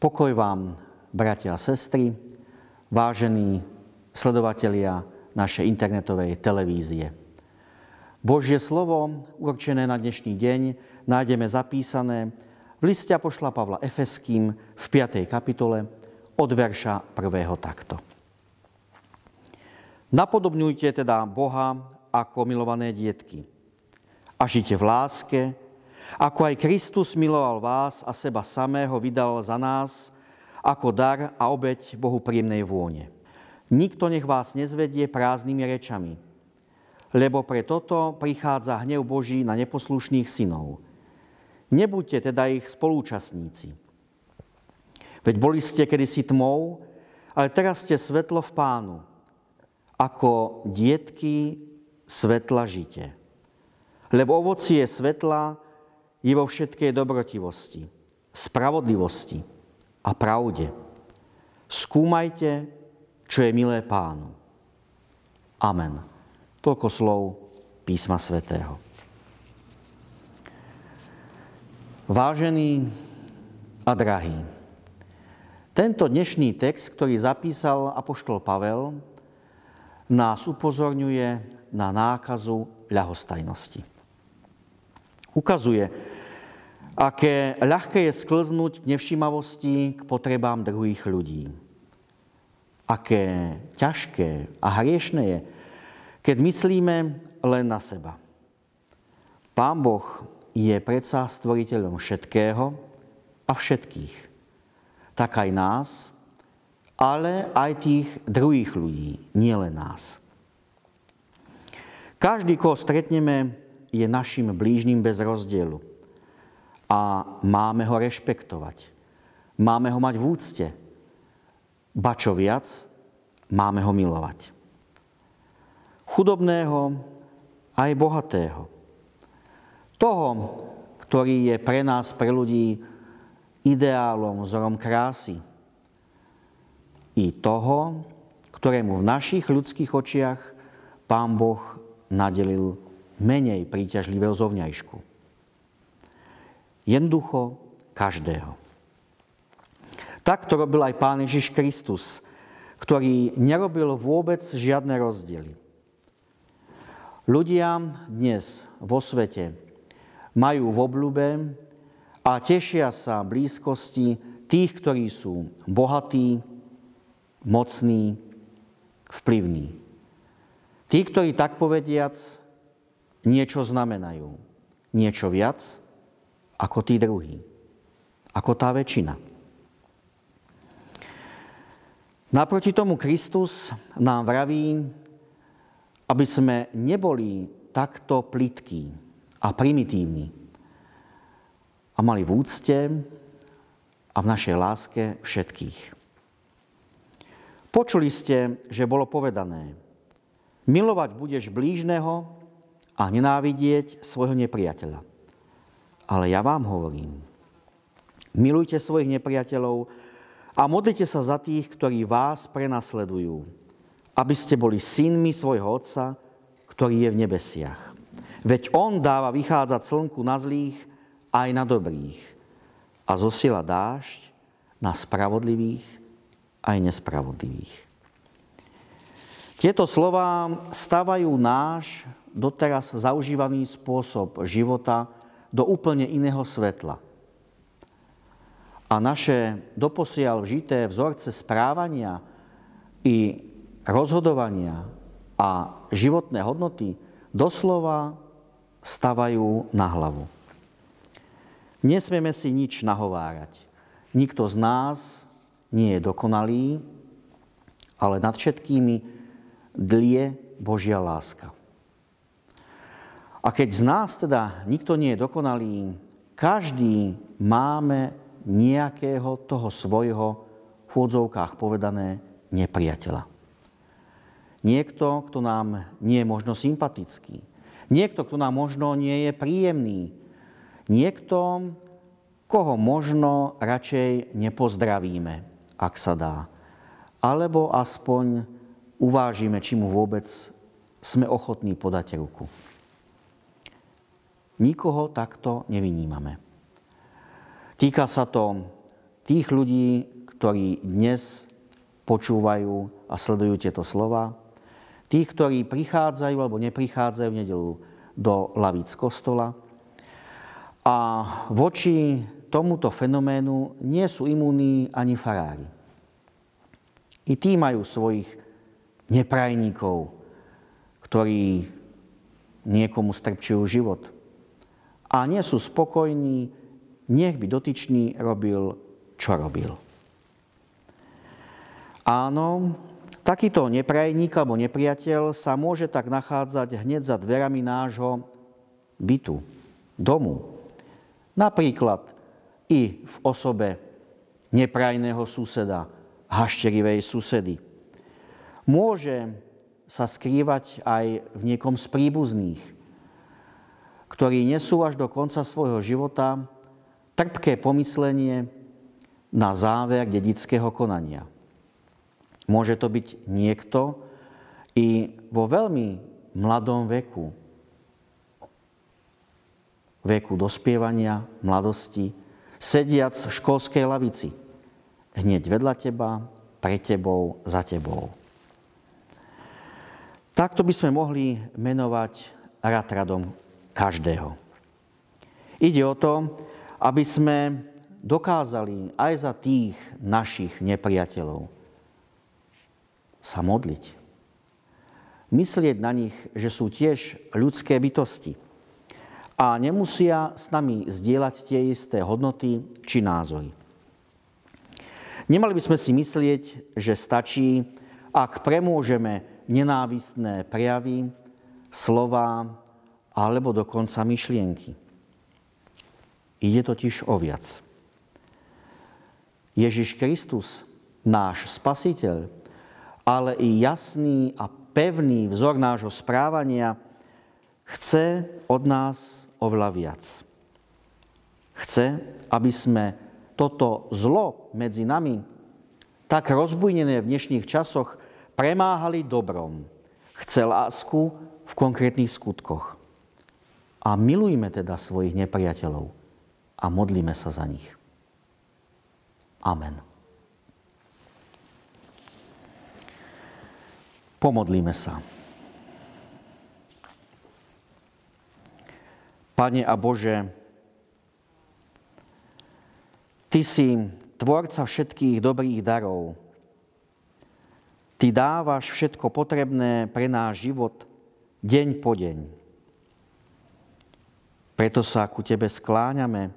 Pokoj vám, bratia a sestry, vážení sledovatelia našej internetovej televízie. Božie slovo, určené na dnešný deň, nájdeme zapísané v liste pošla Pavla Efeským v 5. kapitole od verša 1. takto. Napodobňujte teda Boha ako milované dietky a žite v láske, ako aj Kristus miloval vás a seba samého vydal za nás ako dar a obeď Bohu príjemnej vône. Nikto nech vás nezvedie prázdnymi rečami, lebo pre toto prichádza hnev Boží na neposlušných synov. Nebuďte teda ich spolúčastníci. Veď boli ste kedysi tmou, ale teraz ste svetlo v pánu. Ako dietky svetla žite. Lebo ovocie svetla je vo všetkej dobrotivosti, spravodlivosti a pravde. Skúmajte, čo je milé pánu. Amen. Toľko slov písma svätého. Vážený a drahý, tento dnešný text, ktorý zapísal apoštol Pavel, nás upozorňuje na nákazu ľahostajnosti. Ukazuje, aké ľahké je sklznúť k nevšimavosti k potrebám druhých ľudí. Aké ťažké a hriešné je, keď myslíme len na seba. Pán Boh je predsa stvoriteľom všetkého a všetkých. Tak aj nás, ale aj tých druhých ľudí, nielen nás. Každý, koho stretneme, je našim blížnym bez rozdielu. A máme ho rešpektovať. Máme ho mať v úcte. Ba čo viac, máme ho milovať. Chudobného aj bohatého. Toho, ktorý je pre nás, pre ľudí, ideálom, vzorom krásy. I toho, ktorému v našich ľudských očiach Pán Boh nadelil menej príťažlivého zovňajšku. Jednoducho každého. Tak to robil aj Pán Ježiš Kristus, ktorý nerobil vôbec žiadne rozdiely. Ľudia dnes vo svete majú v obľúbe a tešia sa blízkosti tých, ktorí sú bohatí, mocní, vplyvní. Tí, ktorí tak povediac niečo znamenajú. Niečo viac ako tí druhí. Ako tá väčšina. Naproti tomu Kristus nám vraví, aby sme neboli takto plitkí a primitívni a mali v úcte a v našej láske všetkých. Počuli ste, že bolo povedané, milovať budeš blížneho a nenávidieť svojho nepriateľa. Ale ja vám hovorím, milujte svojich nepriateľov a modlite sa za tých, ktorí vás prenasledujú, aby ste boli synmi svojho Otca, ktorý je v nebesiach. Veď On dáva vychádzať slnku na zlých aj na dobrých a zosiela dážď na spravodlivých aj nespravodlivých. Tieto slova stavajú náš doteraz zaužívaný spôsob života do úplne iného svetla. A naše doposiaľ vžité vzorce správania i rozhodovania a životné hodnoty doslova stavajú na hlavu. Nesmieme si nič nahovárať. Nikto z nás nie je dokonalý, ale nad všetkými dlie Božia láska. A keď z nás teda nikto nie je dokonalý, každý máme nejakého toho svojho v úvodzovkách povedané nepriateľa. Niekto, kto nám nie je možno sympatický. Niekto, kto nám možno nie je príjemný. Niekto, koho možno radšej nepozdravíme, ak sa dá. Alebo aspoň uvážime, či mu vôbec sme ochotní podať ruku. Nikoho takto nevynímame. Týka sa to tých ľudí, ktorí dnes počúvajú a sledujú tieto slova, tých, ktorí prichádzajú alebo neprichádzajú v nedelu do lavíc kostola. A voči tomuto fenoménu nie sú imúni ani farári. I tí majú svojich neprajníkov, ktorí niekomu strpčujú život. A nie sú spokojní, nech by dotyčný robil, čo robil. Áno, takýto neprajník alebo nepriateľ sa môže tak nachádzať hneď za dverami nášho bytu, domu. Napríklad i v osobe neprajného suseda, hašterivej susedy. Môže sa skrývať aj v niekom z príbuzných, ktorí nesú až do konca svojho života trpké pomyslenie na záver dedického konania. Môže to byť niekto i vo veľmi mladom veku, veku dospievania, mladosti, sediac v školskej lavici, hneď vedľa teba, pre tebou, za tebou. Takto by sme mohli menovať rad radom každého. Ide o to, aby sme dokázali aj za tých našich nepriateľov sa modliť. Myslieť na nich, že sú tiež ľudské bytosti a nemusia s nami zdieľať tie isté hodnoty či názory. Nemali by sme si myslieť, že stačí, ak premôžeme nenávistné prejavy, slova alebo dokonca myšlienky. Ide totiž o viac. Ježiš Kristus, náš spasiteľ, ale i jasný a pevný vzor nášho správania, chce od nás oveľa viac. Chce, aby sme toto zlo medzi nami, tak rozbujnené v dnešných časoch, premáhali dobrom. Chce lásku v konkrétnych skutkoch. A milujme teda svojich nepriateľov a modlíme sa za nich. Amen. Pomodlíme sa. Pane a Bože, Ty si tvorca všetkých dobrých darov, Ty dávaš všetko potrebné pre náš život deň po deň. Preto sa ku Tebe skláňame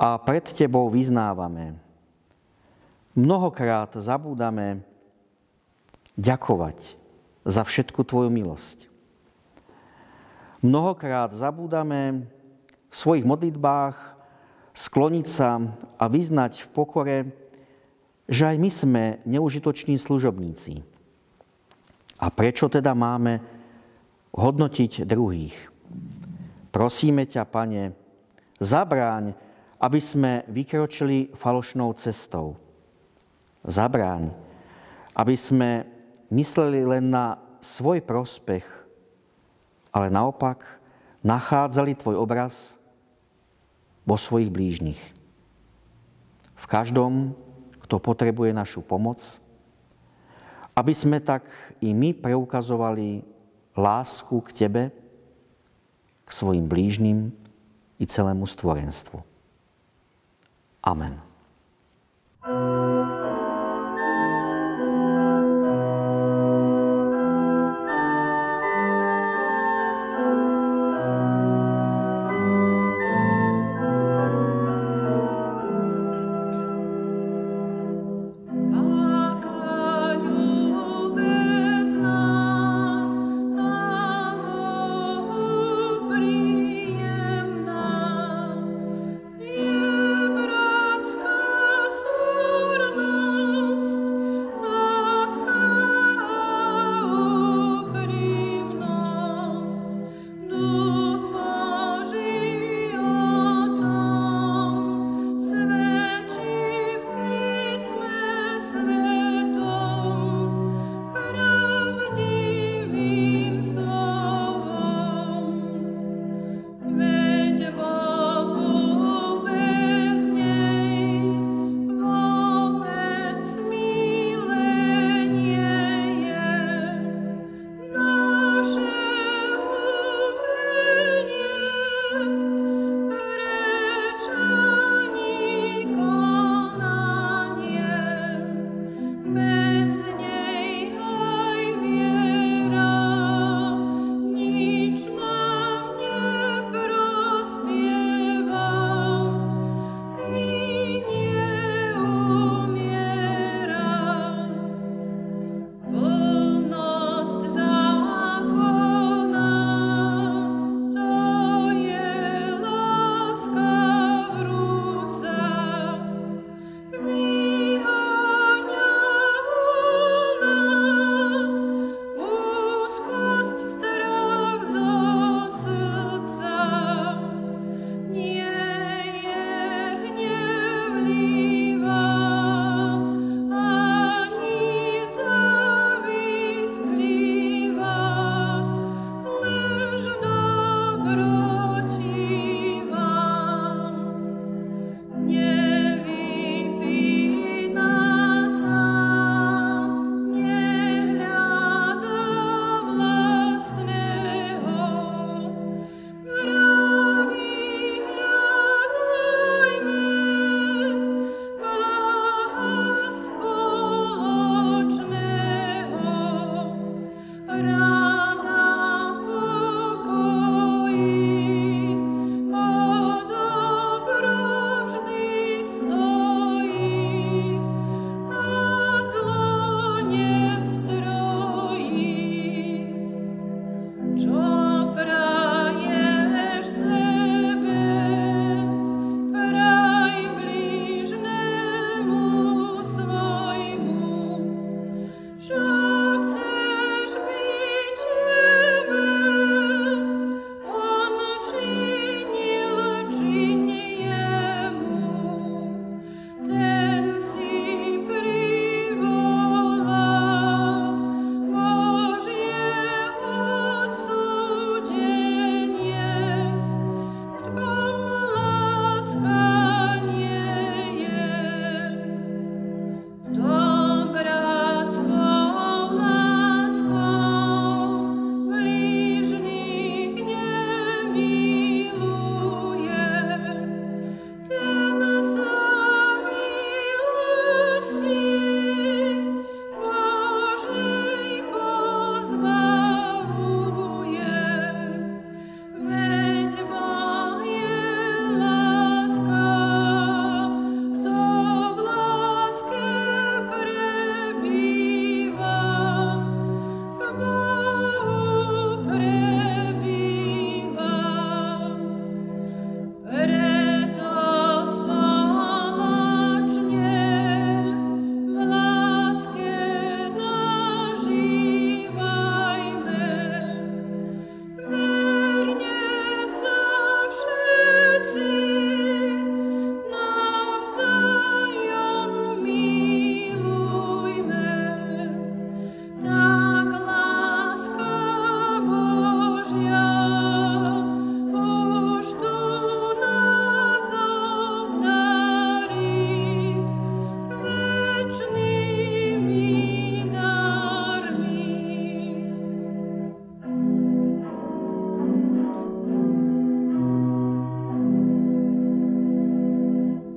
a pred Tebou vyznávame. Mnohokrát zabúdame ďakovať za všetku Tvoju milosť. Mnohokrát zabúdame v svojich modlitbách skloniť sa a vyznať v pokore, že aj my sme neužitoční služobníci. A prečo teda máme hodnotiť druhých? Prosíme ťa, Pane, zabráň, aby sme vykročili falošnou cestou. Zabráň, aby sme mysleli len na svoj prospech, ale naopak nachádzali Tvoj obraz vo svojich blížnych. V každom kto potrebuje našu pomoc, aby sme tak i my preukazovali lásku k Tebe, k svojim blížnym i celému stvorenstvu. Amen. thank you